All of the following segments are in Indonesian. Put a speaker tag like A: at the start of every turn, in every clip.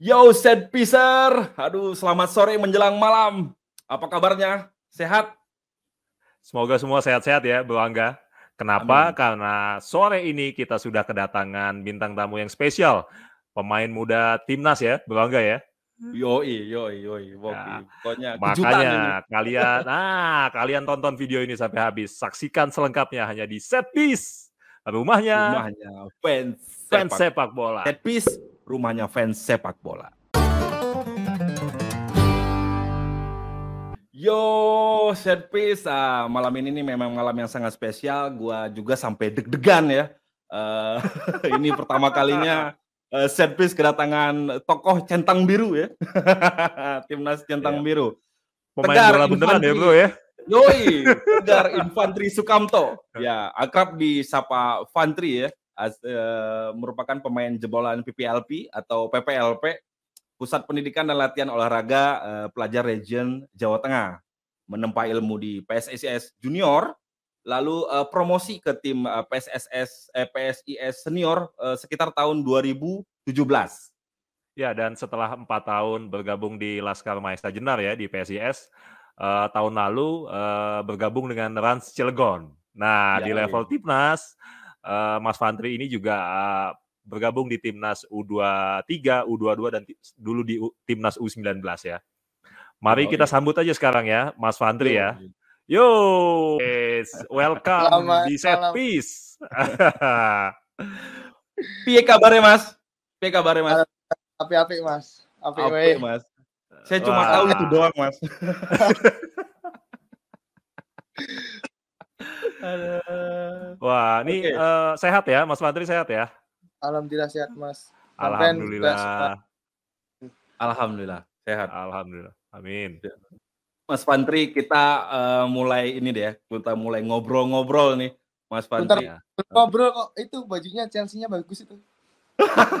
A: Yo, set piser. Aduh, selamat sore menjelang malam. Apa kabarnya? Sehat?
B: Semoga semua sehat-sehat ya, Bu Angga. Kenapa?
A: Amin.
B: Karena sore ini kita sudah kedatangan bintang tamu yang spesial. Pemain muda timnas ya, Bu Angga ya.
A: Yoi, yoi, yoi. Woki.
B: Ya,
A: Pokoknya kejutan ini.
B: Makanya kalian, nah kalian tonton video ini sampai habis. Saksikan selengkapnya hanya di Set Piece. Rumahnya
A: Rumahnya fans
B: fans
A: sepak.
B: sepak bola.
A: Set piece, rumahnya fans sepak bola. Yo, set piece. Ah, malam ini nih memang malam yang sangat spesial. Gua juga sampai deg-degan ya. Eh, ini pertama kalinya eh, set piece kedatangan tokoh centang biru ya. Timnas centang
B: Iya.
A: biru.
B: Pemain
A: Tegar
B: bola beneran ya
A: Infanteri.
B: bro ya.
A: Yoi, Tegar Infantri Sukamto. Ya, akrab disapa Fantri ya. As- eh, merupakan pemain jebolan PPLP atau PPLP, Pusat Pendidikan dan Latihan Olahraga eh, Pelajar Region Jawa Tengah. Menempa ilmu di PSSIS Junior, lalu eh, promosi ke tim eh, PSSS eh, PSIS Senior eh, sekitar tahun 2017.
B: Ya, dan setelah empat tahun bergabung di Laskar Maestra Jenar ya di PSIS, eh, tahun lalu eh, bergabung dengan Rans Cilegon. Nah,
A: Ya,
B: di level timnas, eh, Mas Fantri ini juga eh, bergabung di timnas U23, U22 dan dulu di U- timnas U19 ya. Mari
A: Oh,
B: kita
A: iya.
B: sambut aja sekarang ya, Mas Fantri ya. Yo, yes, welcome
C: Selamat
B: di set
C: malam.
B: piece.
A: Piye kabarnya Mas? Piye kabarnya Mas?
C: Api-api mas. Api wae.
A: Mas? Saya cuma
B: Wah.
A: tahu itu doang, Mas.
B: Wah, ini
A: Oke.
B: eh, sehat ya, Mas Fantri sehat ya.
C: Alhamdulillah sehat mas. Sehat.
B: Alhamdulillah.
A: Alhamdulillah sehat.
B: Alhamdulillah. Amin.
A: Mas Fantri, kita eh, mulai ini deh, ya, kita mulai ngobrol-ngobrol nih, Mas
C: Bentar.
A: Fantri.
B: Ya.
C: Ngobrol kok itu bajunya Chelsea-nya bagus itu.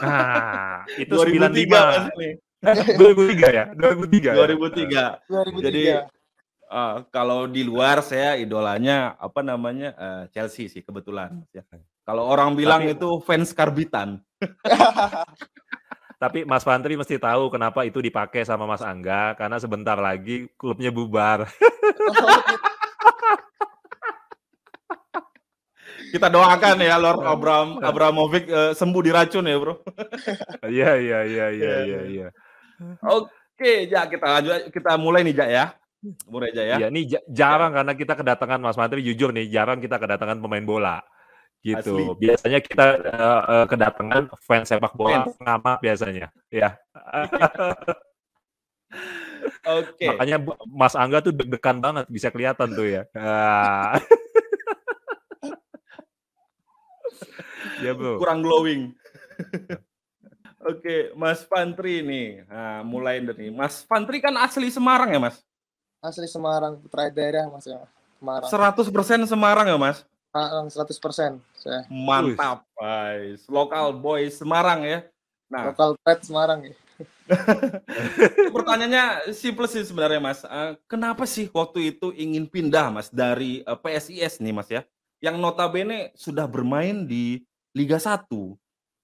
B: Nah, itu
A: 2003 Mas
B: 95.
A: nih.
B: Eh, 2003 ya? 2003. ya?
A: 2003.
C: 2003.
A: Jadi eh, kalau di luar saya idolanya apa namanya eh, Chelsea sih kebetulan. Ya. Kalau orang bilang
B: Tapi-
A: itu fans karbitan.
B: Tapi Mas Fantri mesti tahu kenapa itu dipakai sama Mas Angga karena sebentar lagi klubnya bubar.
A: Kita doakan ya Lord Abram Abramovic eh, sembuh diracun ya, Bro.
B: Iya iya iya iya
A: Iya,
B: iya iya.
A: Oke, ya kita lanjut kita mulai nih, Ja ya. Mulai Ja ya.
B: Iya, ini ja- jarang karena kita kedatangan Mas Fantri jujur nih, jarang kita kedatangan pemain bola. Gitu.
A: Asli.
B: Biasanya kita eh, eh, kedatangan fans sepak bola
A: Fans.
B: pengamat biasanya. Ya.
A: Oke.
B: Makanya Bu- Mas Angga tuh deg-degan banget, bisa kelihatan tuh ya. Ah. ya, Bro.
A: kurang glowing. Oke, Mas Fantri nih. Nah, mulai dari Mas Fantri kan asli Semarang ya, Mas?
C: Asli Semarang, putra daerah mas ya. Semarang.
A: 100% Semarang ya, Mas?
C: Semarang 100% saya.
A: Mantap, guys. Lokal boy Semarang ya. Nah,
C: Lokal pet Semarang ya.
A: pertanyaannya simple sih sebenarnya, Mas. Eh, kenapa sih waktu itu ingin pindah, Mas, dari eh, PSIS nih, Mas ya? Yang notabene sudah bermain di Liga 1.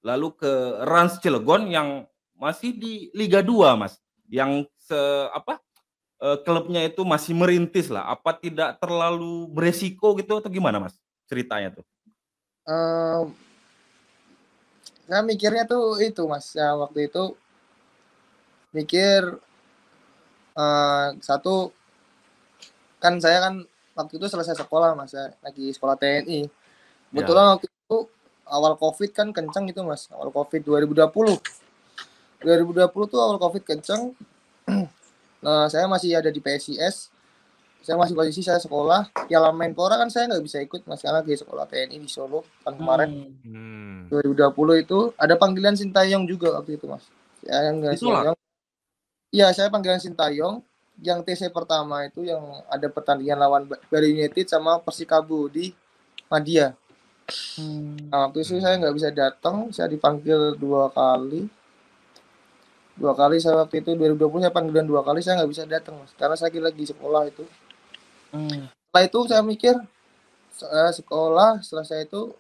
A: Lalu ke Rans Cilegon yang masih di Liga 2, Mas. Yang se apa? Eh, klubnya itu masih merintis lah. Apa tidak terlalu beresiko gitu atau gimana, Mas? Ceritanya tuh.
C: Ehm, saya mikirnya tuh itu mas ya waktu itu mikir eh, satu kan saya kan waktu itu selesai sekolah mas ya lagi sekolah TNI kebetulan waktu itu awal covid kan kenceng itu mas awal covid 2020 2020 tuh awal covid kenceng nah saya masih ada di PSIS saya masih posisi saya sekolah Piala Menpora kan saya nggak bisa ikut mas karena lagi sekolah TNI di Solo kan kemarin
B: Hmm.
C: 2020 itu ada panggilan Sintayong juga waktu itu mas. Ya, yang. Sintayong. Iya saya panggilan Sintayong. Yang TC pertama itu yang ada pertandingan lawan Ba- Bali United sama Persikabo di Madia. Nah, waktu itu saya nggak bisa datang, saya dipanggil dua kali. Dua kali saya waktu itu 2020 saya panggilan dua kali saya nggak bisa datang mas, karena saya lagi sekolah itu. Setelah itu saya mikir saya sekolah selesai itu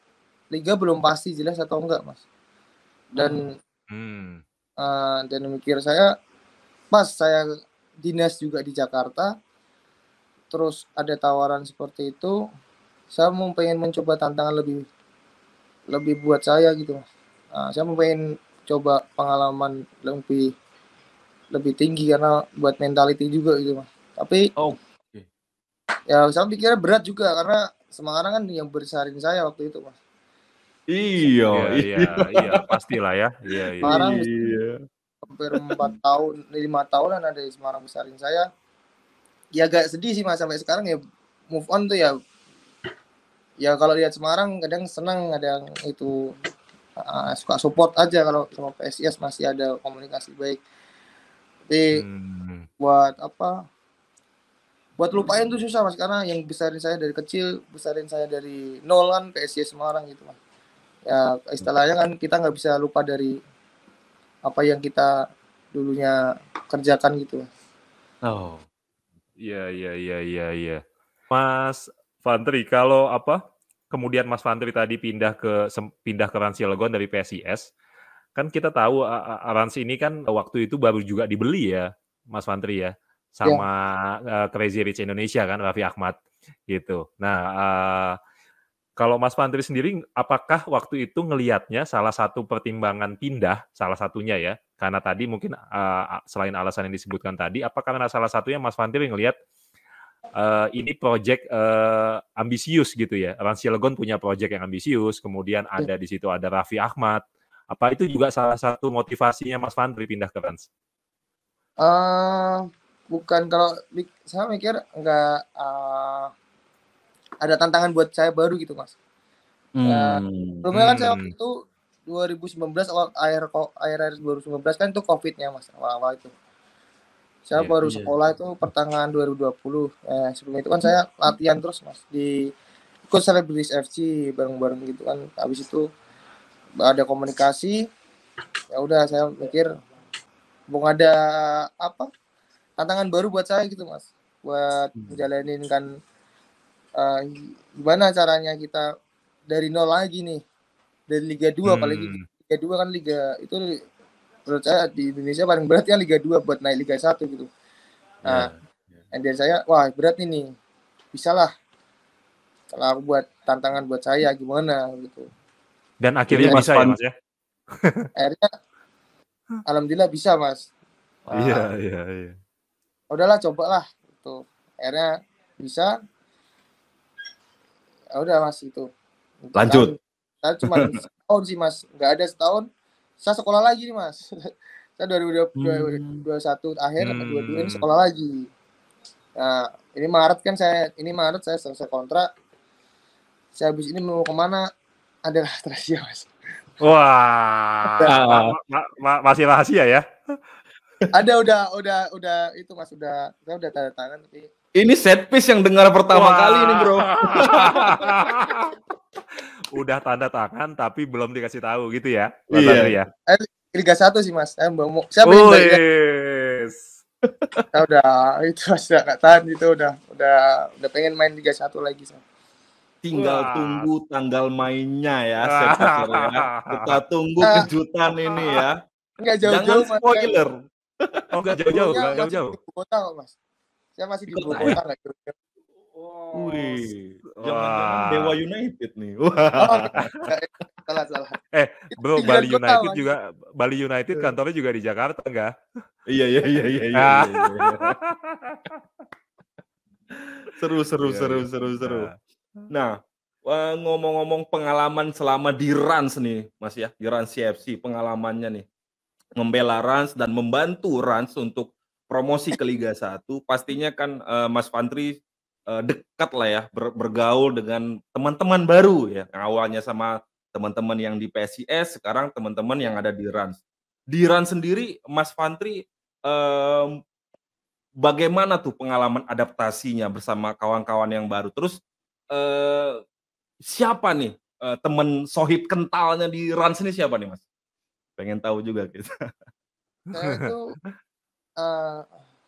C: liga belum pasti jelas atau enggak mas dan
B: Hmm.
C: uh, dan mikir saya pas saya dinas juga di Jakarta terus ada tawaran seperti itu saya mau pengen mencoba tantangan lebih lebih buat saya gitu mas nah, saya mau pengen coba pengalaman lebih lebih tinggi karena buat mentality juga gitu mas tapi
A: Oh,
C: ya saya pikirnya berat juga karena Semarang kan yang bersaring saya waktu itu mas
A: iya,
B: Iya, iya, iya, pastilah ya. Iya, iya.
C: Semarang
A: iya.
C: hampir empat tahun lima tahunan ada di Semarang besarin saya ya agak sedih sih mas sampai sekarang ya move on tuh ya ya kalau lihat Semarang kadang senang ada yang itu uh, suka support aja kalau sama PSIS masih ada komunikasi baik tapi
B: Hmm.
C: buat apa buat lupain tuh susah mas karena yang besarin saya dari kecil besarin saya dari nol kan PSIS Semarang gitu mas ya istilahnya kan kita nggak bisa lupa dari apa yang kita dulunya kerjakan gitu Mas.
A: Oh.
B: Iya, iya, iya, iya, iya. Mas Fantri, kalau apa? Kemudian Mas Fantri tadi pindah ke pindah ke Rans Cilegon dari PSIS. Kan kita tahu Rans ini kan waktu itu baru juga dibeli ya, Mas Fantri ya, sama eh, Crazy Rich Indonesia kan Raffi Ahmad gitu. Nah, eh, kalau Mas Fantri sendiri, apakah waktu itu ngelihatnya salah satu pertimbangan pindah, salah satunya ya, karena tadi mungkin uh, selain alasan yang disebutkan tadi, apa karena salah satunya Mas Fantri ngelihat uh, ini proyek uh, ambisius gitu ya, Rans Cilegon punya proyek yang ambisius, kemudian ada di situ ada Raffi Ahmad, apa itu juga salah satu motivasinya Mas Fantri pindah ke Rans?
C: Eh, bukan kalau saya mikir nggak eh, ada tantangan buat saya baru gitu mas. Ya,
A: Hmm.
C: Sebelumnya kan saya
B: Hmm.
C: waktu itu 2019 awal akhir ko- akhir akhir 2019 kan itu covidnya mas awal-awal itu. Saya
B: Iya,
C: baru
A: iya.
C: sekolah itu pertengahan 2020. Eh, sebelum itu kan saya latihan terus mas di ikut Celebrities FC bareng-bareng gitu kan. Habis itu ada komunikasi. Ya udah saya mikir mau ada apa tantangan baru buat saya gitu mas buat
A: Hmm.
C: ngejalanin kan eh, gimana caranya kita dari nol lagi nih dari Liga 2 apalagi
B: Hmm.
C: Liga 2 kan liga itu menurut saya di Indonesia paling berat ya Liga 2 buat naik Liga 1 gitu. Nah, and then saya wah berat ini nih. Bisa lah. Kalau aku buat tantangan buat saya gimana gitu.
B: Dan akhirnya
A: Jadi Mas
B: bisa ya Mas ya?
C: Akhirnya alhamdulillah bisa, Mas.
B: Iya, iya, iya.
C: udahlah cobalah gitu. Akhirnya bisa. Ya udah Mas itu.
A: Lanjut.
C: Saya cuma setahun sih Mas, nggak ada setahun. Saya sekolah lagi nih Mas. saya 2021 akhir
B: Hmm.
C: 22 ini sekolah lagi. Nah, ini Maret kan saya ini Maret saya selesai kontrak. Saya habis ini mau ke mana? Adalah rahasia Mas.
B: Wah, ma- ma- ma- masih rahasia ya?
C: Ada udah udah udah itu Mas udah saya udah tanda tangan tapi
A: Ini set piece yang dengar pertama
B: Wah.
A: kali nih, Bro.
B: Udah tanda tangan tapi belum dikasih tahu gitu ya,
A: Iya.
B: Ya.
C: Liga 1 sih Mas. Saya mau saya pengen balik Liga
B: Wes.
C: saya udah itu Mas udah nggak tahan itu udah udah udah pengen main Liga 1 lagi Mas.
A: Tinggal
B: Wah.
A: tunggu tanggal mainnya ya, ya. Kita tunggu
C: Ah.
A: kejutan ini ya.
C: Enggak
A: Jangan
C: jauh-jauh Mas.
A: spoiler.
B: Oh, enggak jauh-jauh,
C: Saya
B: enggak jauh-jauh.
C: kota kok, Mas. Saya masih di
A: Di
C: ibu
A: kota,
C: kota nggak jauh-jauh.
A: Wih, jangan-jangan Dewa United nih. Wah.
C: Oh, salah salah.
B: Eh,
C: Itu
B: Bro,
C: pinggiran
B: Bali United juga Bali United
C: Iya.
B: kantornya juga di Jakarta enggak?
A: Iya iya iya iya iya. Iya, iya. Seru seru
B: Iya,
A: seru
B: iya.
A: seru seru.
B: Nah,
A: Nah, eh, ngomong-ngomong pengalaman selama di Rans nih, Mas ya, di Rans CFC pengalamannya nih. Membela Rans dan membantu Rans untuk promosi ke Liga 1, pastinya kan eh, Mas Fantri eh, dekat lah ya ber- bergaul dengan teman-teman baru ya. Yang awalnya sama teman-teman yang di PSIS, sekarang teman-teman yang ada di Rans. Di Rans sendiri Mas Fantri em, bagaimana tuh pengalaman adaptasinya bersama kawan-kawan yang baru? Terus eh, siapa nih eh, temen sohib kentalnya di Rans ini siapa nih mas? Pengen tahu juga kita.
C: Saya itu eh,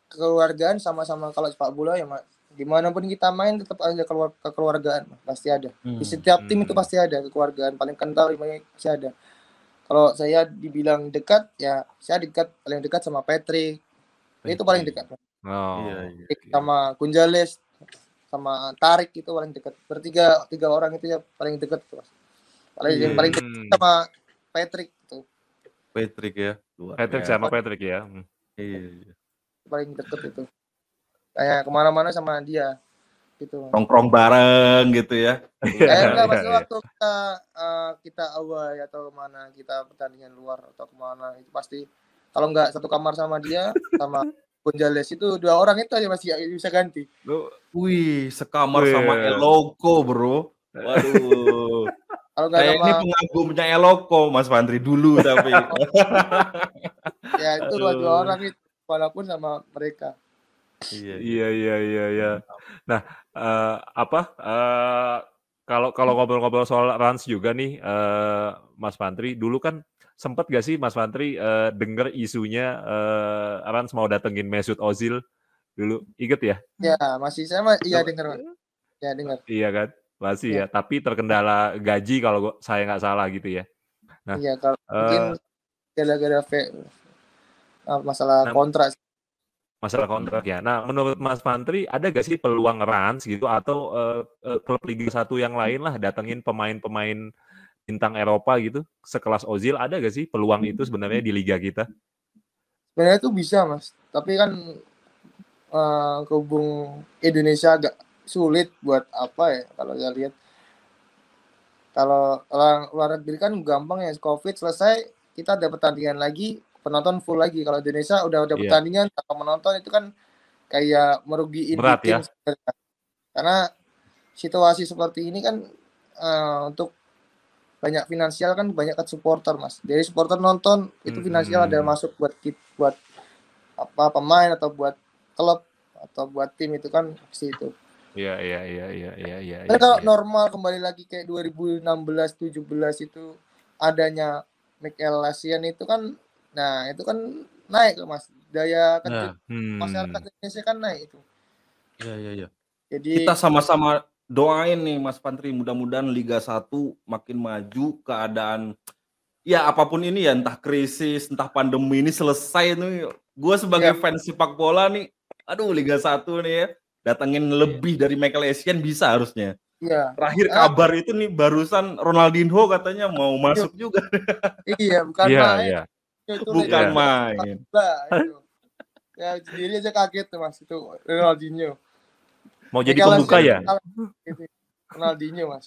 C: kekeluargaan sama-sama kalau sepak bola ya Mas. Di mana pun kita main tetap ada keluar kekeluargaan pasti ada. Di setiap tim itu
B: Hmm.
C: pasti ada kekeluargaan paling kental di mana pasti ada. kalau saya dibilang dekat ya saya dekat paling dekat sama Patrick itu paling dekat
B: Oh.
A: Iya, iya.
C: sama Gunjales sama Tarik itu paling dekat bertiga tiga orang itu ya paling dekat Mas. paling yang paling dekat
B: Hmm.
C: sama Patrick itu
A: Patrick ya. Luar
B: Patrick sama Patrick ya. Hmm.
A: Iya, iya.
C: paling deket itu kayak ke mana-mana sama dia gitu
A: Nongkrong bareng gitu ya.
C: kayak enggak
B: Iya,
C: pasti
B: iya.
C: waktu kita eh, kita away atau ke mana kita pertandingan luar atau ke mana itu pasti kalau nggak satu kamar sama dia sama Gonzales itu dua orang itu aja masih bisa ganti
B: Lu
A: Wih, sekamar
B: Wih.
A: sama Eloko, bro. Waduh.
C: kalau nggak sama
A: ini pengagumnya Eloko, Mas Fandri dulu tapi.
C: ya itu dua, dua orang itu walaupun sama mereka
A: iya,
B: Iya iya iya iya. Nah, eh, apa eh, kalau kalau ngobrol-ngobrol soal Rans juga nih, eh, Mas Fantri, dulu kan sempet gak sih Mas Fantri eh, denger isunya eh, Rans mau datengin Mesut Ozil dulu, inget ya?
C: ya masih saya iya dengar ya dengar
B: Iya kan, masih ya. Tapi terkendala gaji kalau gua- saya nggak salah gitu ya. Nah,
C: iya kalau
B: Eh,
C: mungkin gara-gara ah, masalah
B: Nah,
C: kontrak
B: masalah kontrak ya. Nah, menurut Mas Fantri ada gak sih peluang Rans gitu atau eh, klub Liga 1 yang lain lah datengin pemain-pemain bintang Eropa gitu sekelas Ozil ada gak sih peluang itu sebenarnya di liga kita?
C: sebenarnya itu bisa mas tapi kan eh kehubung Indonesia agak sulit buat apa ya kalau saya lihat kalau orang luar negeri kan gampang ya covid selesai kita ada pertandingan lagi penonton full lagi kalau Indonesia udah ada
B: Iya.
C: pertandingan tanpa menonton itu kan kayak merugiin
B: Berat
C: tim
B: ya.
C: sebenarnya. karena situasi seperti ini kan eh, untuk banyak finansial kan banyak kan supporter mas dari supporter nonton itu finansial ada
B: Mm-mm.
C: masuk buat buat apa pemain atau buat klub atau buat tim itu kan pasti itu.
B: Iya iya iya iya iya iya.
C: Tapi kalau
B: iya.
C: normal kembali lagi kayak 2016 17 itu adanya Michael Asian itu kan nah itu kan naik Mas. Daya
A: Nah,
C: kecil
B: Hmm.
C: masyarakat Indonesia kan naik itu.
A: iya, iya, iya.
C: Jadi
A: Kita sama-sama doain nih Mas Fantri, mudah-mudahan Liga 1 makin maju, keadaan ya apa pun ini ya, entah krisis, entah pandemi ini selesai nih. Gue sebagai
C: Ya.
A: fans sepak bola nih, aduh Liga 1 nih ya, datengin lebih dari Michael Essien bisa harusnya.
C: iya,
A: Terakhir
C: Ah.
A: kabar itu nih barusan Ronaldinho katanya mau masuk juga,
C: iya bukan
B: Iya
C: main.
B: iya.
C: Itu
A: bukan
B: Iya.
A: main.
C: Itu. Ya sendiri aja kaget tuh Mas itu Ronaldinho.
B: Mau jadi
C: Michael
B: pembuka
C: Essien
B: ya?
C: gitu. Ronaldinho Mas.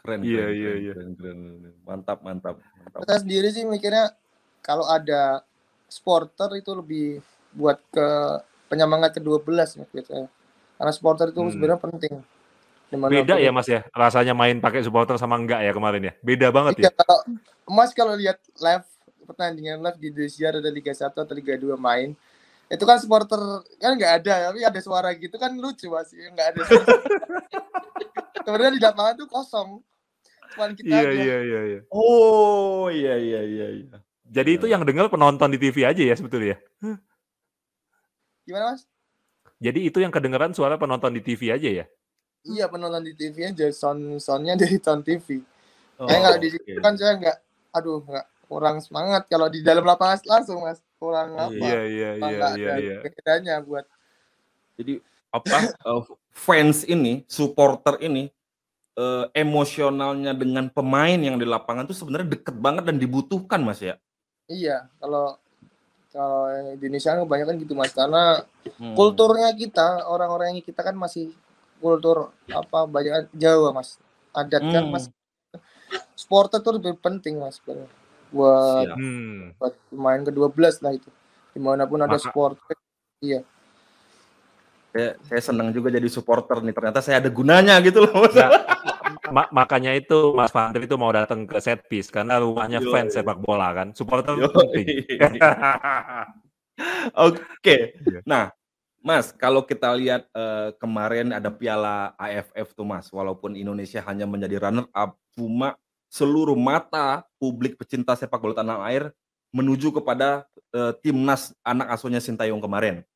A: Keren,
B: Iya,
A: keren,
B: iya,
A: keren,
B: iya.
A: Mantap, mantap, mantap.
C: Saya sendiri sih mikirnya kalau ada supporter itu lebih buat ke penyemangat ke-12 menurut saya. Karena supporter itu
B: Hmm.
C: sebenarnya penting. Di mana
B: Beda
C: pun-
B: ya Mas ya rasanya main pakai supporter sama enggak ya kemarin ya? Beda banget
C: Iya,
B: ya?
C: kalau Mas kalau lihat live pertandingan live di Indonesia ada Liga 1 atau Liga 2 main. Itu kan supporter kan nggak ada tapi ada suara gitu kan lucu mas. Nggak ada sebenarnya di lapangan tuh kosong. Cuman kita
B: Iya iya iya iya.
A: Oh, iya, iya, iya, iya.
B: Jadi itu yang dengar penonton di TV aja ya sebetulnya.
C: gimana mas?
B: Jadi itu yang kedengeran suara penonton di TV aja ya?
C: iya penonton di TV aja. Sound soundnya dari sound TV
A: Oh,
C: Saya kalau di situ kan saya nggak, aduh nggak kurang semangat kalau di dalam lapangan langsung mas kurang apa?
B: Iya iya
C: Apa
B: iya iya
C: ada
B: iya.
C: bedanya buat
A: Jadi apa eh, fans ini, supporter ini eh, emosionalnya dengan pemain yang di lapangan tuh sebenarnya deket banget dan dibutuhkan mas ya.
C: iya kalau kalau Indonesia kan kebanyakan gitu mas karena
A: Hmm.
C: kulturnya kita orang-orang yang kita kan masih kultur apa banyak Jawa mas adat kan
A: Hmm.
C: mas supporter tuh lebih penting mas sebenarnya. Buat.
B: Hmm.
C: buat pemain ke-12 lah itu di mana pun ada
B: Maka-
C: supporter iya
A: Saya, saya senang juga jadi supporter nih. Ternyata saya ada gunanya gitu loh.
B: Nah, ma- makanya itu Mas Fandri itu mau datang ke set piece karena rumahnya
A: Yoi.
B: fans sepak bola kan. Supporter penting.
A: Oke.
B: Iya.
A: Nah, Mas, kalau kita lihat eh, kemarin ada Piala AFF tuh Mas, walaupun Indonesia hanya menjadi runner up, cuma seluruh mata publik pecinta sepak bola tanah air menuju kepada eh, timnas anak asuhnya Sintayong kemarin.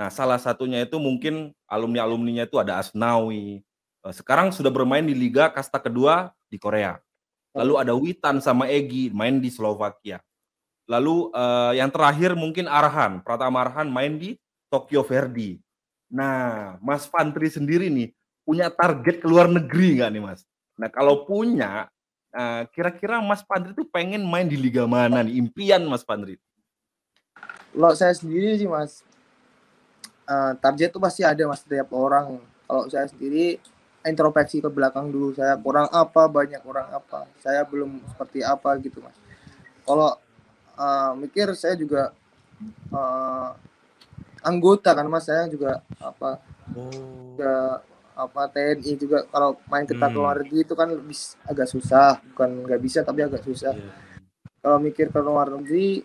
A: Nah, salah satunya itu mungkin alumni-alumninya itu ada Asnawi. Eh, sekarang sudah bermain di Liga Kasta kedua di Korea. Lalu ada Witan sama Egi main di Slovakia. Lalu uh, yang terakhir mungkin Arhan, Pratama Arhan main di Tokyo Verdy. Nah, Mas Fantri sendiri nih punya target ke luar negeri nggak nih Mas? Nah kalau punya, uh, kira-kira Mas Fantri tuh pengen main di liga mana nih? Impian Mas Fantri?
C: Kalau saya sendiri sih Mas, uh, target tuh pasti ada Mas setiap orang. Kalau saya sendiri introspeksi ke belakang dulu saya kurang apa banyak kurang apa saya belum seperti apa gitu mas kalau uh, mikir saya juga uh, anggota kan mas saya juga apa oh. juga apa TNI juga kalau main kita hmm. luar negeri itu kan lebih agak susah. Bukan nggak bisa tapi agak susah. Yeah. kalau mikir ke luar negeri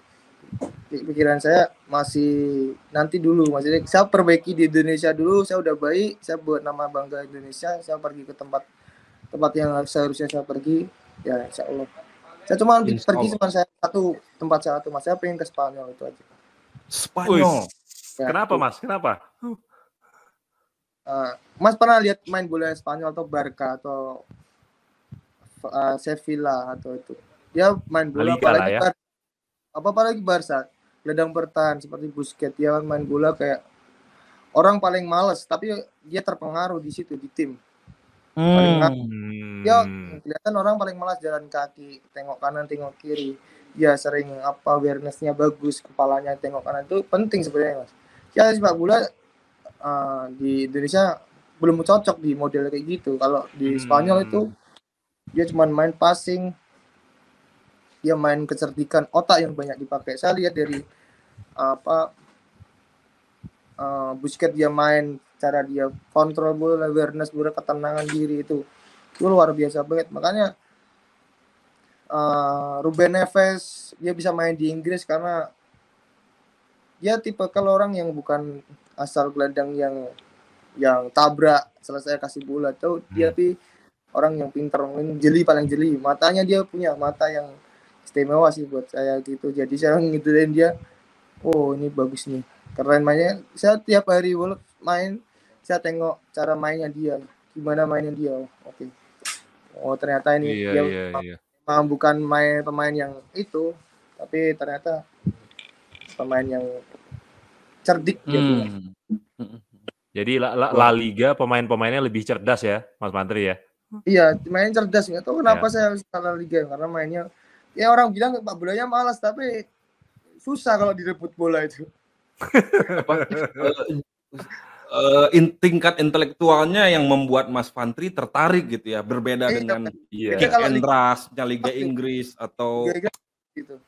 C: pikiran saya masih nanti dulu. Masih saya perbaiki di Indonesia dulu saya udah baik saya buat nama bangga Indonesia saya pergi ke tempat tempat yang seharusnya saya pergi ya insya Allah. Saya cuma insya pergi cuma saya satu tempat satu mas. Saya pengen ke Spanyol itu aja.
B: Spanyol? Ya, kenapa itu. mas? Kenapa
C: uh, mas pernah lihat main bola Spanyol atau Barca atau uh, Sevilla atau itu? Dia main bola apalagi ya. Apa apalagi Barca. Ledang bertahan seperti Busquets. Dia main bola kayak orang paling males tapi dia terpengaruh di situ di tim. Hmm. paling dia kelihatan orang paling malas jalan kaki tengok kanan tengok kiri. Dia sering apa awarenessnya bagus kepalanya tengok kanan. Itu penting sebenarnya mas. Ya sepak bola uh, di Indonesia belum cocok di model kayak gitu. Kalau di Spanyol itu hmm. dia cuma main passing. Dia main kecerdikan otak yang banyak dipakai. Saya lihat dari apa uh, Busquets dia main cara dia kontrol bola awareness bola ketenangan diri itu itu luar biasa banget. Makanya uh, Ruben Neves dia bisa main di Inggris karena dia tipe kalau orang yang bukan asal gelandang yang yang tabrak selesai kasih bola tuh dia hmm. tapi orang yang pintar jeli paling jeli matanya dia punya mata yang istimewa sih buat saya gitu jadi saya ngidolain dia oh ini bagus nih keren mainnya saya tiap hari main saya tengok cara mainnya dia gimana mainnya dia oke okay. oh ternyata ini iya, dia iya, iya. memang bukan main pemain yang itu tapi ternyata pemain yang cerdik hmm.
B: gitu. Jadi La, La, La Liga pemain-pemainnya lebih cerdas ya, Mas Mantri ya?
C: Iya, main cerdas nggak tahu kenapa ya. saya suka La Liga karena mainnya ya orang bilang pak bolanya malas tapi susah kalau direbut bola itu
A: uh, in, tingkat intelektualnya yang membuat Mas Fantri tertarik gitu ya berbeda iya, dengan iya. Kick and Rush, Liga Inggris atau gitu.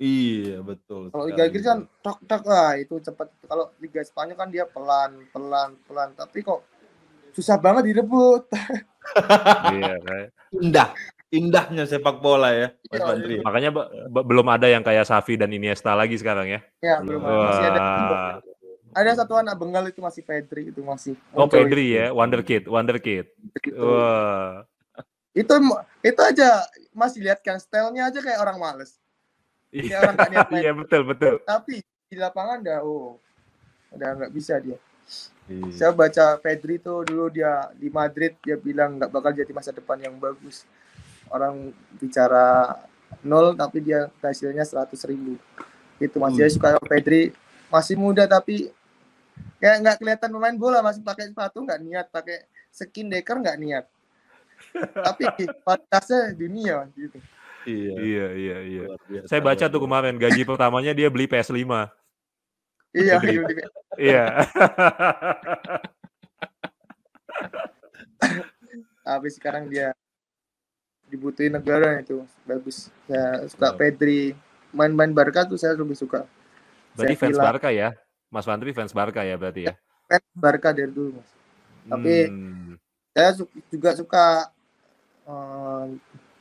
A: Iya betul.
C: Kalau Liga Inggris kan tok tok lah itu cepat. Kalau Liga Spanyol kan dia pelan pelan pelan. Tapi kok susah banget direbut.
B: iya kayak.
A: Indah indahnya sepak bola ya, Mas
B: iya, Bandri. Iya. Makanya belum ada yang kayak Safi dan Iniesta lagi sekarang ya.
C: Ya, belum. Masih ada. Ada satu anak Bengal itu masih Pedri itu masih.
B: Oh, Pedri ya, Wonder Kid, Wonder Kid. Gitu. Wah.
C: Itu itu aja masih lihat kan stylenya aja kayak orang males.
B: Kayak orang gak niat main. Iya, betul, betul.
C: Tapi di lapangan udah oh udah nggak bisa dia. Iya. Saya baca Pedri itu dulu dia di Madrid dia bilang nggak bakal jadi masa depan yang bagus orang bicara nol tapi dia hasilnya seratus ribu itu masih hmm. suka Pedri masih muda tapi kayak nggak kelihatan pemain bola masih pakai sepatu nggak niat pakai skin deker nggak niat tapi pantasnya dunia gitu
B: iya. Iya iya iya. Saya baca tuh kemarin gaji pertamanya dia beli PS5
C: iya.
B: Iya.
C: Tapi sekarang dia dibutuhin negara itu bagus. Saya suka oh. Pedri main-main Barca tuh saya lebih suka.
B: Berarti saya fans Barca ya? Mas Fantri fans Barca ya berarti ya?
C: Fans Barca dari dulu mas. Tapi hmm. saya juga suka um,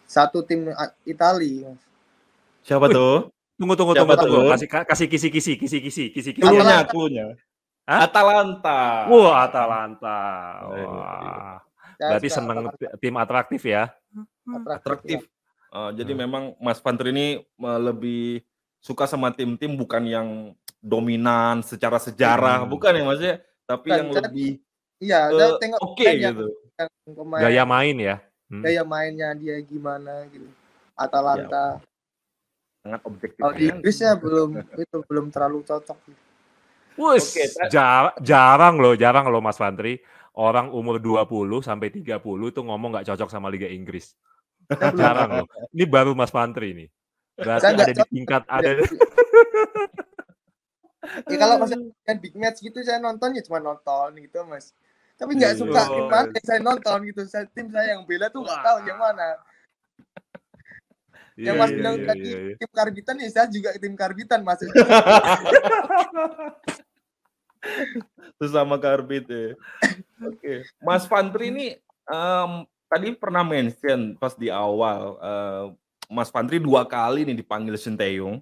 C: satu tim Italia
A: siapa tuh
B: tunggu tunggu siapa tunggu tunggu kasih kasih kisi kisi kisi kisi kisi kisi
A: klunya klunya Atalanta.
B: Wah, Atalanta. Wah. Berarti seneng tim atraktif ya?
A: Atraktif. Uh, jadi hmm. memang Mas Fantri ini uh, lebih suka sama tim-tim bukan yang dominan secara sejarah, hmm. bukan ya Mas ya, tapi bukan, yang lebih
C: Iya, uh,
A: tengok oke okay, gitu.
B: Gaya main ya. Hmm.
C: gaya mainnya dia gimana gitu Atalanta
A: Sangat objektif.
C: kalau di Inggris ya belum itu belum terlalu cocok
B: Wus,
A: Oke, Pak.
B: jar- jarang loh, jarang loh Mas Fantri. Orang umur 20 sampai 30 tuh ngomong nggak cocok sama Liga Inggris. Jarang loh. Ini baru Mas Fantri nih. Berarti
C: Saya
B: ada di tingkat ada
C: ya, kalau kan big match gitu saya nonton ya cuma nonton gitu mas tapi nggak
B: Iya.
C: suka tim mana yang saya nonton gitu saya tim saya yang bela tuh nggak tahu yang mana yang
B: Iya,
C: mas
B: iya,
C: bilang
B: iya,
C: tadi
B: iya, iya.
C: tim karbitan ya saya juga tim karbitan mas
A: Sesama karbit ya. Oke. Mas Fantri ini em, tadi pernah mention pas di awal eh, Mas Fantri dua kali nih dipanggil Sinteyong.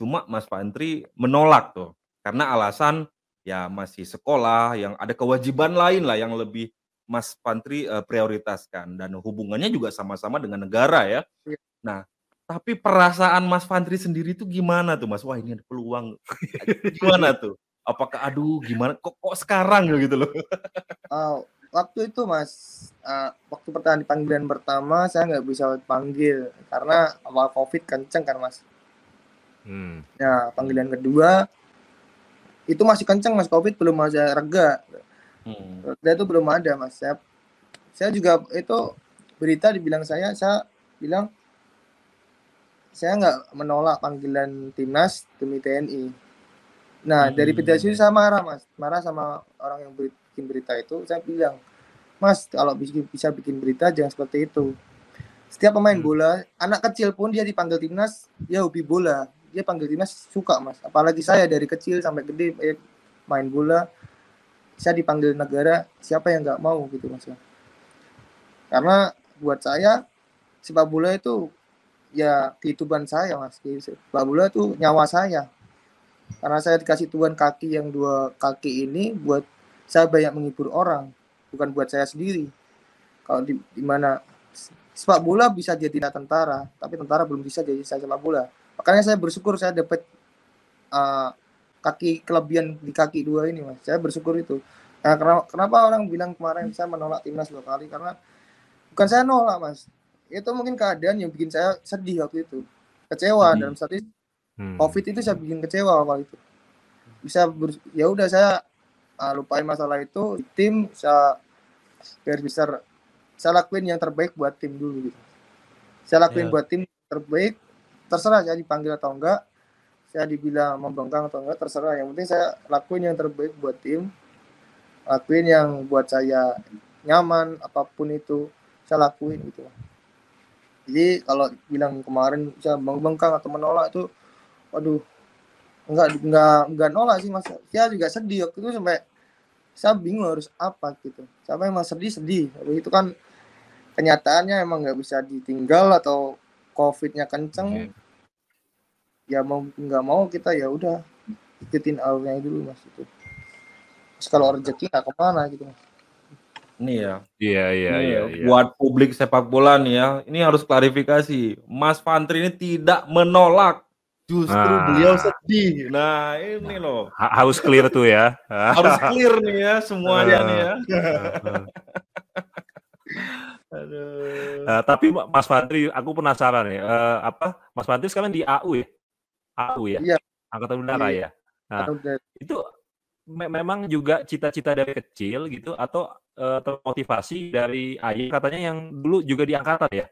A: Cuma Mas Fantri menolak tuh karena alasan ya masih sekolah yang ada kewajiban lain lah yang lebih Mas Fantri eh, prioritaskan dan hubungannya juga sama-sama dengan negara ya.
C: Iya.
A: Nah, tapi perasaan Mas Fantri sendiri tuh gimana tuh Mas? Wah, ini ada peluang. gimana tuh? Apakah aduh gimana kok kok sekarang gitu loh.
C: Oh, waktu itu mas eh, waktu pertama di panggilan pertama saya nggak bisa panggil karena awal covid kenceng kan mas
B: Hmm.
C: ya panggilan kedua itu masih kenceng mas covid belum aja rega
A: Hmm.
C: Dia itu belum ada mas. Saya, saya juga itu berita dibilang saya, saya bilang saya nggak menolak panggilan timnas demi TNI. Nah dari
A: Hmm.
C: PDSU saya marah mas, marah sama orang yang bikin berita itu. Saya bilang, mas kalau bisa bikin berita jangan seperti itu. Setiap pemain
B: Hmm.
C: bola, anak kecil pun dia dipanggil timnas, dia hobi bola. Dia panggil timnas suka mas. Apalagi saya dari kecil sampai gede eh, main bola, saya dipanggil negara siapa yang nggak mau gitu mas ya. Karena buat saya sepak bola itu ya kehidupan saya mas. Sepak bola itu nyawa saya. Karena saya dikasih Tuhan kaki yang dua kaki ini buat saya banyak menghibur orang bukan buat saya sendiri. Kalau di, di mana sepak bola bisa jadi tentara tapi tentara belum bisa jadi sepak bola makanya saya bersyukur saya dapat uh, kaki kelebihan di kaki dua ini mas. Saya bersyukur itu. Nah, kenapa, kenapa orang bilang kemarin saya menolak timnas dua kali? Karena bukan saya nolak mas. Itu mungkin keadaan yang bikin saya sedih waktu itu. Kecewa
A: Hmm.
C: dalam satu
B: Hmm.
C: covid itu saya bikin kecewa waktu itu. Bisa ber- ya udah saya ah, lupain masalah itu. Tim saya biar bisa saya lakuin yang terbaik buat tim dulu gitu. Saya lakuin
B: Ya.
C: buat tim terbaik terserah saya dipanggil atau enggak. Saya dibilang membangkang atau enggak terserah. Yang penting saya lakuin yang terbaik buat tim. Lakuin yang buat saya nyaman apa pun itu saya lakuin gitu. Jadi kalau bilang kemarin saya membangkang atau menolak itu waduh enggak enggak enggak nolak sih mas. Saya juga sedih waktu itu sampai saya bingung harus apa gitu. Sampai emang sedih sedih. Itu kan kenyataannya emang nggak bisa ditinggal atau covidnya kenceng ya mau nggak mau kita ya udah ikutin alurnya dulu mas itu Terus kalau rezeki nggak ke mana gitu mas
A: Nih ya.
B: Iya, iya, iya,
A: ya,
B: iya.
A: Buat publik sepak bola nih ya. Ini harus klarifikasi. Mas Fantri ini tidak menolak. Justru
B: Nah.
A: beliau sedih. Nah, ini loh.
B: Ha- harus clear tuh ya.
A: Harus clear nih ya semuanya nih ya. Aduh.
B: Eh, tapi Mas Fantri, aku penasaran ya. eh, apa Mas Fantri sekarang di AU ya? AU ya?
C: Iya.
B: Angkatan Udara
C: Iya.
B: ya. Nah,
C: Udah.
B: itu me- memang juga cita-cita dari kecil gitu atau eh, termotivasi dari ayah katanya yang dulu juga di angkatan ya?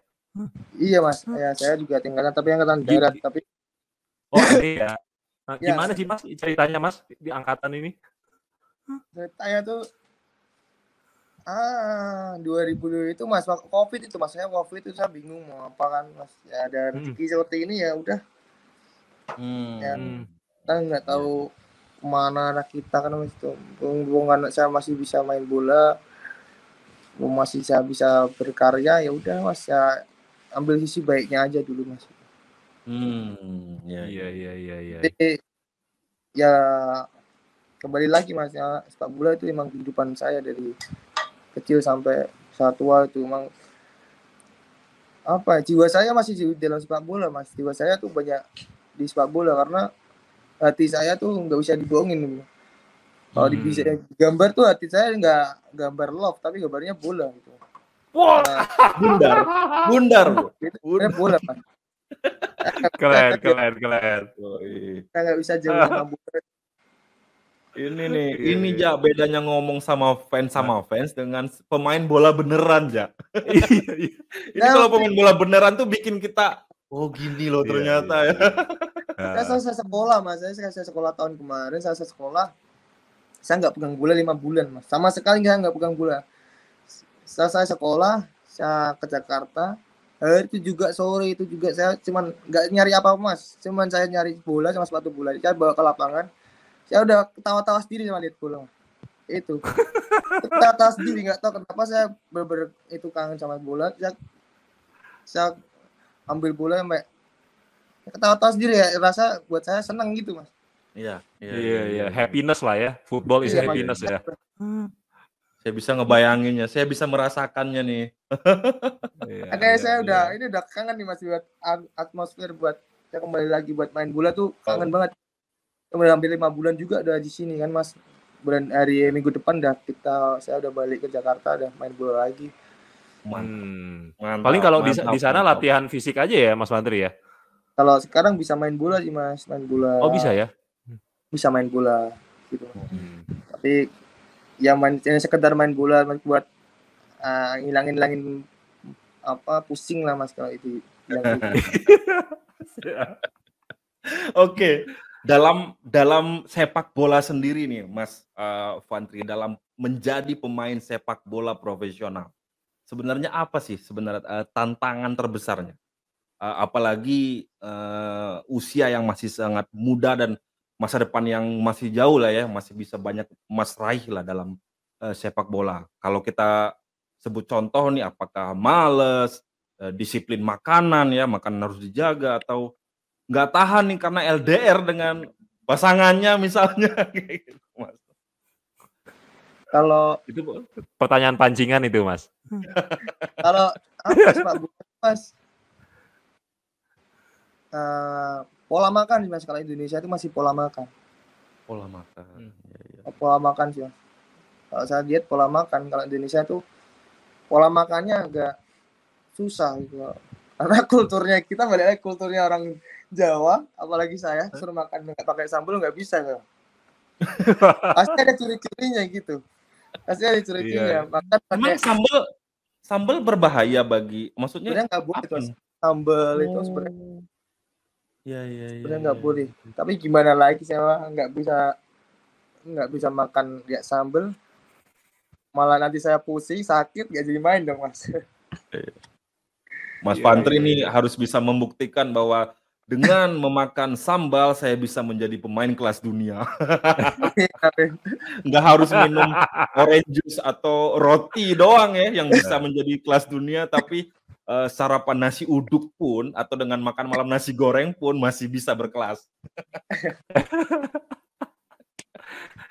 C: iya mas ya saya juga tinggalkan tapi angkatan darat tapi
B: Oh iya. Nah,
C: Ya.
B: gimana sih Mas ceritanya Mas di angkatan ini?
C: saya tuh ah 2002 itu mas waktu covid itu mas saya covid itu saya bingung mau apa kan mas ya ada
B: Hmm.
C: rezeki seperti ini ya udah
A: Hmm.
C: Ya.
B: Hmm.
C: kita nggak tahu ke mana anak kita kan mas itu Mumpung anak saya masih bisa main bola masih saya bisa berkarya ya udah mas ya ambil sisi baiknya aja dulu mas
A: Hmm. Ya,
B: Iya iya iya iya.
C: jadi ya kembali lagi mas ya sepak bola itu emang kehidupan saya dari kecil sampai saat tua itu emang apa jiwa saya masih di dalam sepak bola mas jiwa saya tuh banyak di sepak bola karena hati saya tuh nggak bisa dibohongin gitu. kalau
B: Hmm.
C: bisa gambar tuh hati saya nggak gambar love tapi gambarnya bola gitu
A: Wah,
C: Nah,
A: bundar, bundar.
C: Itu
A: Bundar.
C: bola Mas.
B: Keren, keren, keren.
C: Kita nggak bisa jauh sama bola.
A: Ini nih,
B: Iya,
A: ini
B: iya.
A: ja bedanya ngomong sama fans sama fans dengan pemain bola beneran ja.
B: Iya, iya.
A: Ini
C: Ya,
A: kalau pemain bola beneran tuh bikin kita oh gini loh
B: Iya,
A: ternyata
B: iya,
A: ya.
B: iya.
C: Saya selesai sekolah mas, saya selesai sekolah tahun kemarin, saya selesai sekolah, saya nggak pegang bola lima bulan mas, sama sekali saya nggak pegang bola. Selesai sekolah, saya ke Jakarta, hari itu juga sore itu juga saya cuman nggak nyari apa mas, cuman saya nyari bola sama sepatu bola, saya bawa ke lapangan, saya udah ketawa-tawa sendiri sama lihat bola. Itu ketawa-tawa sendiri nggak tahu kenapa saya bener itu kangen sama bola, saya, saya ambil bola sampai ketawa-tawa sendiri ya rasa buat saya senang gitu mas
A: Iya,
B: Iya, iya, happiness lah ya. Football is
C: Iya,
B: happiness ya.
A: Saya bisa ngebayanginnya, saya bisa merasakannya nih.
B: Iya,
C: Makanya
B: iya,
C: saya
B: iya.
C: udah ini udah kangen nih mas buat at- atmosfer buat saya kembali lagi buat main bola tuh kangen banget. Udah hampir lima bulan juga udah di sini kan mas. Bulan hari minggu depan dah kita saya udah balik ke Jakarta udah main bola lagi.
A: Mantap,
B: Hmm.
A: mantap,
B: Paling kalau di,
A: mantap,
B: di sana
A: mantap.
B: latihan fisik aja ya, Mas Fantri ya.
C: Kalau sekarang bisa main bola sih mas, main bola.
B: Oh bisa ya.
C: Bisa main bola gitu.
B: Hmm.
C: Tapi yang main yang sekedar main bola main buat ah, ngilangin ngilangin apa pusing lah mas kalau itu. gitu.
A: Oke, dalam dalam sepak bola sendiri nih, Mas eh, Fantri, dalam menjadi pemain sepak bola profesional, sebenarnya apa sih sebenarnya eh, tantangan terbesarnya? Eh, apalagi eh, usia yang masih sangat muda dan masa depan yang masih jauh lah ya, masih bisa banyak emas raih lah dalam eh, sepak bola. Kalau kita sebut contoh nih, apakah males, eh, disiplin makanan ya, makanan harus dijaga atau nggak tahan nih karena LDR dengan pasangannya misalnya kayak gitu, Mas.
C: Kalau
B: Itu pertanyaan pancingan itu, Mas.
C: kalau apa sih, Pak Bukan, Mas? Eh, pola makan sih mas kalau Indonesia itu masih pola makan
A: Pola makan.
B: Hmm.
A: Ya, ya.
C: pola makan sih Mas. kalau saya lihat pola makan kalau Indonesia itu pola makannya agak susah gitu karena kulturnya kita balik lagi kulturnya orang Jawa apalagi saya suruh makan nggak pakai sambal nggak bisa ya. pasti ada ciri-cirinya gitu pasti ada
B: Iya.
C: ciri-cirinya makan
A: Emang
C: pakai
A: sambal sambal berbahaya bagi maksudnya
C: sebenarnya nggak boleh
A: nih?
C: sambal itu sebenarnya
A: Ya ya ya.
C: sebenarnya nggak
A: ya.
C: boleh tapi gimana lagi saya nggak bisa nggak bisa makan kayak sambel malah nanti saya pusing sakit nggak jadi main dong mas
A: Mas
B: Iya,
A: Fantri
B: iya,
A: nih harus bisa membuktikan bahwa dengan memakan sambal saya bisa menjadi pemain kelas dunia. Nggak harus minum orange juice atau roti doang ya yang bisa menjadi kelas dunia, tapi eh, sarapan nasi uduk pun atau dengan makan malam nasi goreng pun masih bisa berkelas.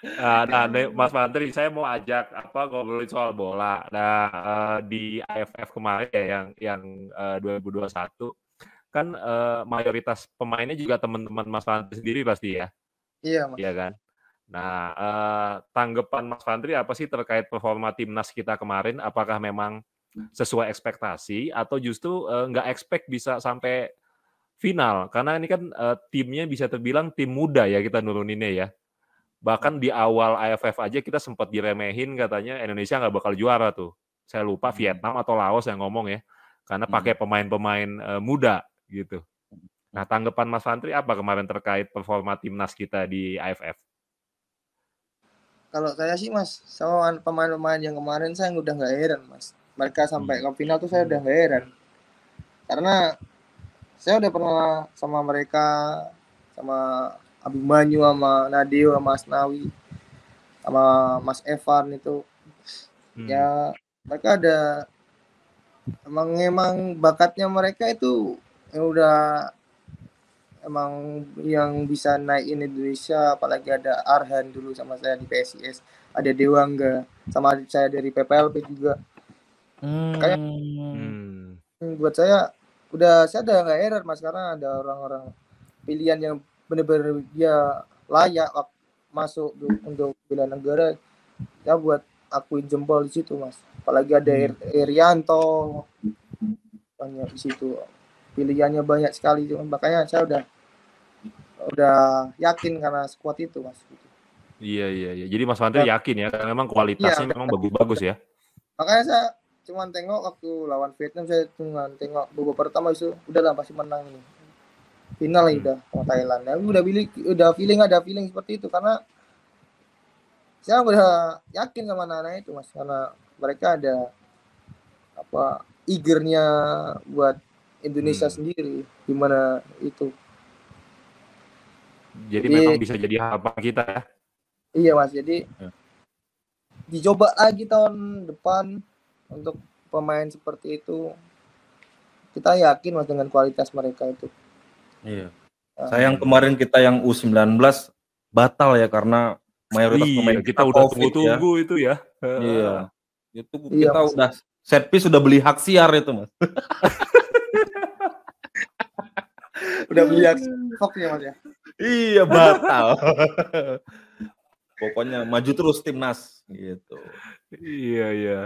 B: Nah, nah, Mas Fantri, saya mau ajak apa ngobrolin soal bola. Nah, eh, di AFF kemarin ya yang yang eh, 2021 kan eh, mayoritas pemainnya juga teman-teman Mas Fantri sendiri pasti ya,
C: iya mas
B: iya kan? Nah, eh, tanggapan Mas Fantri apa sih terkait performa timnas kita kemarin? Apakah memang sesuai ekspektasi atau justru eh, nggak expect bisa sampai final? Karena ini kan eh, timnya bisa terbilang tim muda ya kita nuruninnya ya. Bahkan di awal AFF aja kita sempat diremehin katanya Indonesia nggak bakal juara tuh. Saya lupa
A: Hmm.
B: Vietnam atau Laos yang ngomong ya. Karena
A: Hmm.
B: pakai pemain-pemain eh, muda gitu. Nah, tanggapan Mas Fantri apa kemarin terkait performa timnas kita di AFF?
C: kalau saya sih mas sama pemain-pemain yang kemarin saya udah nggak heran mas mereka sampai ke final tuh saya udah nggak heran karena saya udah pernah sama mereka sama Abimanyu sama Nadio sama Asnawi sama Mas Evan itu
B: Hmm.
C: ya mereka ada emang emang bakatnya mereka itu yang udah emang yang bisa naikin Indonesia apalagi ada Arhan dulu sama saya di PSIS ada Dewangga sama adik saya dari PPLP juga. Kayak-
B: Hmm.
C: Hmm, buat saya udah saya udah nggak heran mas karena ada orang-orang pilihan yang bener-bener dia layak masuk untuk bela negara. Ya buat akuin jempol di situ mas. Apalagi ada Ir Irianto banyak di situ pilihannya banyak sekali cuman makanya saya udah udah yakin karena squad itu mas
B: Iya iya iya. Jadi Mas Fantri yakin ya karena memang kualitasnya
C: Iya.
B: memang bagus-bagus ya.
C: makanya saya cuman tengok waktu lawan Vietnam saya cuman tengok babak pertama itu udah lah pasti menang ini final
B: Hmm.
C: udah sama Thailand ya udah feeling udah feeling ada feeling seperti itu karena saya udah yakin sama anak-anak itu mas karena mereka ada apa eagernya buat Indonesia
B: Hmm.
C: sendiri gimana itu
B: Jadi,
C: Jadi-
B: memang bisa jadi harapan kita ya.
C: iya mas jadi
A: Ya.
C: dicoba lagi tahun depan untuk pemain seperti itu kita yakin mas dengan kualitas mereka itu
A: Iya.
C: Ah.
A: Sayang kemarin kita yang U19 batal ya karena mayoritas
B: Iya,
A: pemain
B: kita udah
A: COVID ya.
B: itu ya.
A: Iya. Itu
C: Iya,
A: kita
C: Mas.
A: udah set piece sudah beli hak siar itu, Mas.
C: udah beli Fox ya mas ya
A: iya, batal. Pokoknya maju terus timnas gitu.
B: Iya iya.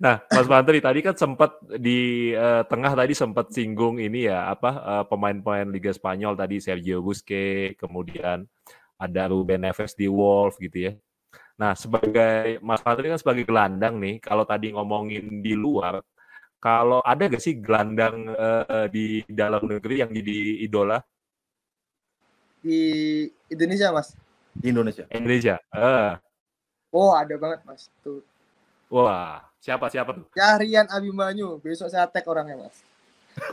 B: Nah, Mas Fantri tadi kan sempat di eh, tengah tadi sempat singgung ini ya apa eh, pemain-pemain Liga Spanyol tadi Sergio Busquets, kemudian ada Ruben Neves di Wolf gitu ya. Nah, sebagai Mas Fantri kan sebagai gelandang nih, kalau tadi ngomongin di luar, kalau ada gak sih gelandang eh, di dalam negeri yang jadi idola
C: di Indonesia mas
A: Di Indonesia.
B: Indonesia? Eh,
C: oh ada banget mas tuh
B: wah, siapa siapa tuh?
C: Syahrian Abimanyu besok saya tag orangnya mas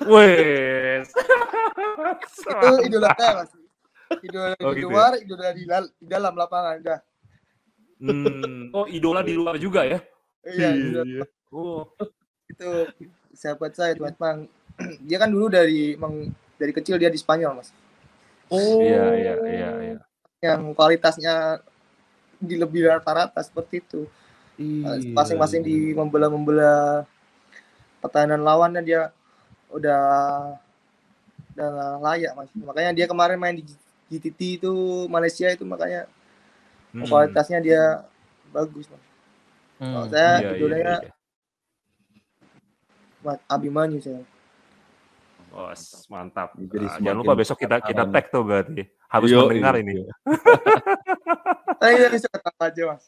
B: Wes.
C: itu idola saya mas idola
B: Oh,
C: di
B: gitu ya?
C: luar idola di, dal- di dalam lapangan udah
B: Hmm, oh idola di luar juga ya?
C: iya idola.
B: Oh,
C: itu sahabat saya itu mas Bang. dia kan dulu dari emang dari kecil dia di Spanyol mas
A: Oh.
B: iya iya iya iya.
C: yang kualitasnya di lebih rata-rata seperti itu
A: Iya.
C: masing-masing di membela-membela pertahanan lawannya dia udah udah layak mas makanya dia kemarin main di GTT itu Malaysia itu makanya
B: Hmm,
C: kualitasnya dia bagus mas
A: Hmm.
C: Kalau saya
B: iya, iya,
C: idolanya
B: iya.
C: Abimanyu saya
B: Oh, s- mantap.
A: Jadi semakin
B: jangan lupa besok kita kita tag tuh berarti. Harus
A: Yo,
B: mendengar ini.
C: saya bisa aja mas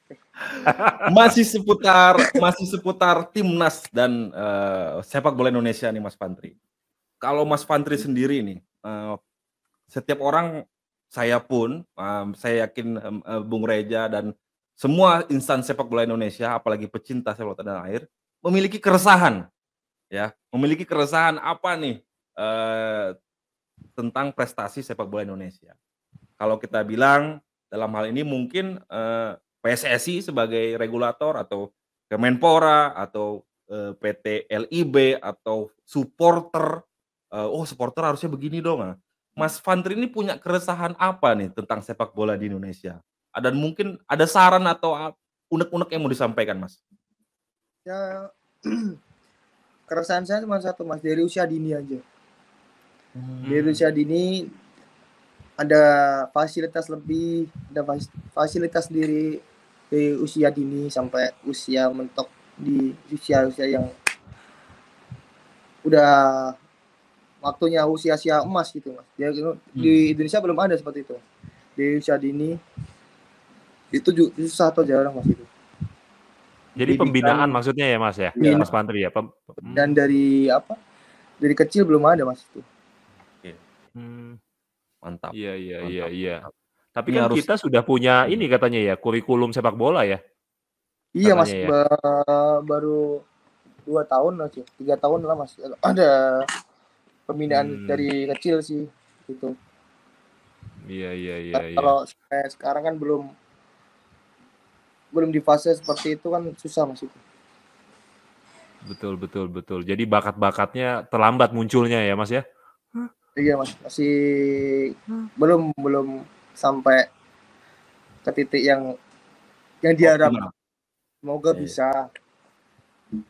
A: masih seputar masih seputar timnas dan eh, sepak bola Indonesia nih Mas Fantri. Kalau Mas Fantri sendiri nih, eh, setiap orang saya pun, em, saya yakin eh, Bung Reja dan semua insan sepak bola Indonesia, apalagi pecinta sepak bola tanah air, memiliki keresahan, ya, memiliki keresahan apa nih eh, tentang prestasi sepak bola Indonesia. Kalau kita bilang dalam hal ini mungkin eh, PSSI sebagai regulator atau Kemenpora atau eh, PT LIB atau supporter eh, oh supporter harusnya begini dong ah. Mas Fantri ini punya keresahan apa nih tentang sepak bola di Indonesia? Dan mungkin ada saran atau unek-unek yang mau disampaikan Mas?
C: ya keresahan saya cuma satu mas dari usia dini aja di
B: Hmm.
C: usia dini ada fasilitas lebih, ada fas- fasilitas diri dari usia dini sampai usia mentok di usia-usia yang udah waktunya usia-usia emas gitu mas. Ya, di Indonesia belum ada seperti itu. Di usia dini itu susah atau jarang mas itu.
B: Jadi pembinaan maksudnya ya Mas ya,
C: Iya.
B: Mas Pantri ya. Pem-
C: Dan dari apa? Dari kecil belum ada mas itu.
B: Hmm,
A: Mantap.
B: iya iya iya iya. Tapi
A: Ini
B: kan
A: harus-
B: kita sudah punya
A: Hmm.
B: ini katanya ya kurikulum sepak bola ya.
C: Iya mas,
B: ya.
C: ba- baru dua tahun lah sih, tiga tahun lah mas. Ada pembinaan
B: Hmm.
C: dari kecil sih gitu.
B: Iya iya iya iya.
C: Kalau kayak sekarang kan belum belum di fase seperti itu kan susah mas itu.
B: Betul betul betul. Jadi bakat-bakatnya terlambat munculnya ya Mas ya.
C: Iya mas, masih belum belum sampai ke titik yang yang diharapkan. Semoga
A: Iya.
C: bisa.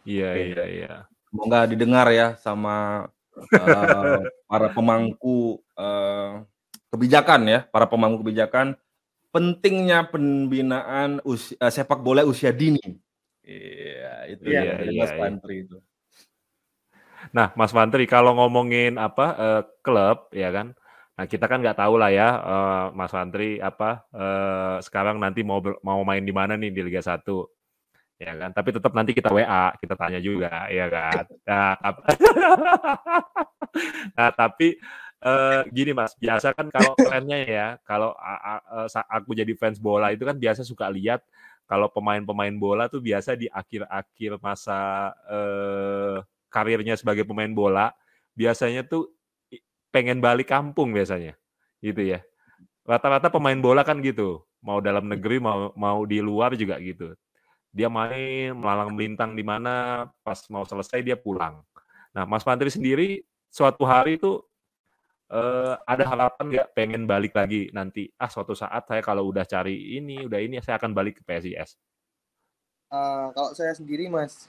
B: Iya iya iya.
A: Semoga didengar ya sama eh, para pemangku eh, kebijakan ya, para pemangku kebijakan pentingnya pembinaan usi- eh, sepak bola usia dini Iya, itu ya,
B: iya,
A: Mas
B: iya.
A: Fantri itu.
B: Nah, Mas Fantri, kalau ngomongin apa eh, klub, ya kan? Nah, kita kan nggak tahu lah ya, eh, Mas Fantri apa eh, sekarang nanti mau mau main di mana nih di Liga 1 ya kan? Tapi tetap nanti kita WA, kita tanya juga, ya kan? Nah, nah, tapi eh, gini Mas, biasa kan kalau trennya ya, kalau eh, aku jadi fans bola itu kan biasa suka lihat kalau pemain-pemain bola tuh biasa di akhir-akhir masa eh, karirnya sebagai pemain bola, biasanya tuh pengen balik kampung biasanya, gitu ya. Rata-rata pemain bola kan gitu, mau dalam negeri mau mau di luar juga gitu. Dia main melalang melintang di mana, pas mau selesai dia pulang. Nah, Mas Fantri sendiri suatu hari tuh eh, ada harapan nggak pengen balik lagi nanti? Ah, suatu saat saya kalau udah cari ini, udah ini, saya akan balik ke PSIS.
C: Eh, kalau saya sendiri mas,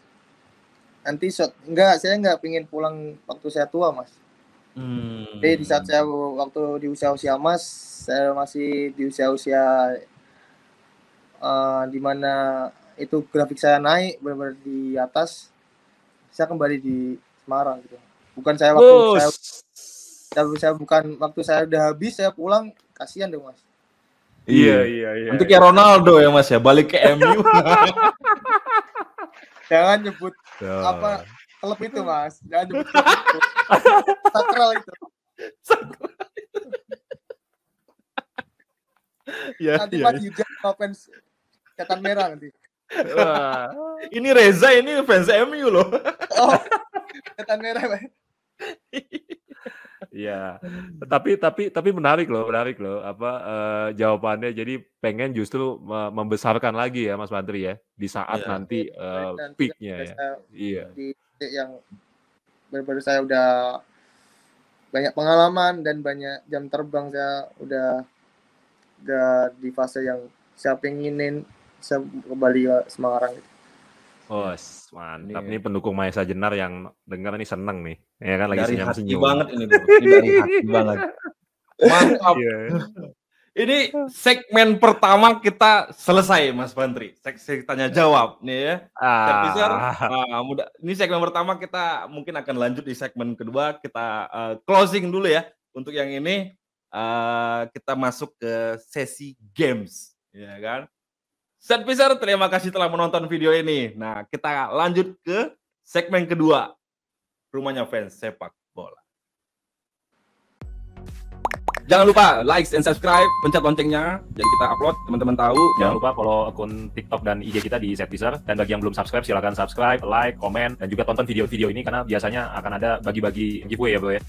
C: nanti shot enggak saya nggak pingin pulang waktu saya tua mas.
A: Hmm.
C: Jadi di saat saya waktu di usia-usia mas, saya masih di usia-usia eh, di mana itu grafik saya naik benar-benar di atas, saya kembali di Semarang gitu. Bukan saya waktu saya, saya, saya bukan waktu saya udah habis saya pulang kasihan dong mas.
A: Iya.
B: iya, iya.
A: Nanti kayak Ronaldo ya Mas ya, balik ke MU.
C: Jangan nyebut
B: Tuh.
C: apa klub itu mas, jangan nyebut itu. Sakral itu.
A: Iya,
C: Nanti
A: iya.
C: mas dihujat sama fans catatan merah nanti.
B: Wah.
A: Ini Reza ini fans MU loh.
C: Oh, catatan merah mas.
B: Iya, tapi tapi tapi menarik loh, menarik loh apa eh, jawabannya. Jadi pengen justru me- membesarkan lagi ya Mas Fantri ya di saat
A: Iya.
B: nanti eh,
C: Dan
B: peaknya ya. Iya.
C: di yang benar-benar saya udah banyak pengalaman dan banyak jam terbang saya udah udah di fase yang saya pengenin saya kembali ke Semarang gitu.
B: Oh, s- mantap.
A: Iya.
B: Ini pendukung Maesa Jenar yang dengar nih seneng nih. Ya kan lagi senyum-senyum.
A: banget ini bro. Ini dari hati banget. Mantap.
B: Iya.
A: Ini segmen pertama kita selesai Mas Fantri. Seksi tanya jawab nih ya.
B: Ah,
A: ah, mudah. Ini segmen pertama kita mungkin akan lanjut di segmen kedua. Kita eh, closing dulu ya. Untuk yang ini eh, kita masuk ke sesi games, ya kan? Set Piser, terima kasih telah menonton video ini. Nah, kita lanjut ke segmen kedua. Rumahnya fans sepak bola. Jangan lupa like and subscribe, pencet loncengnya, jadi kita upload, teman-teman tahu.
B: Jangan lupa follow akun TikTok dan IG kita di Setpiser. Dan bagi yang belum subscribe, silakan subscribe, like, komen, dan juga tonton video-video ini karena biasanya akan ada bagi-bagi giveaway ya bro ya.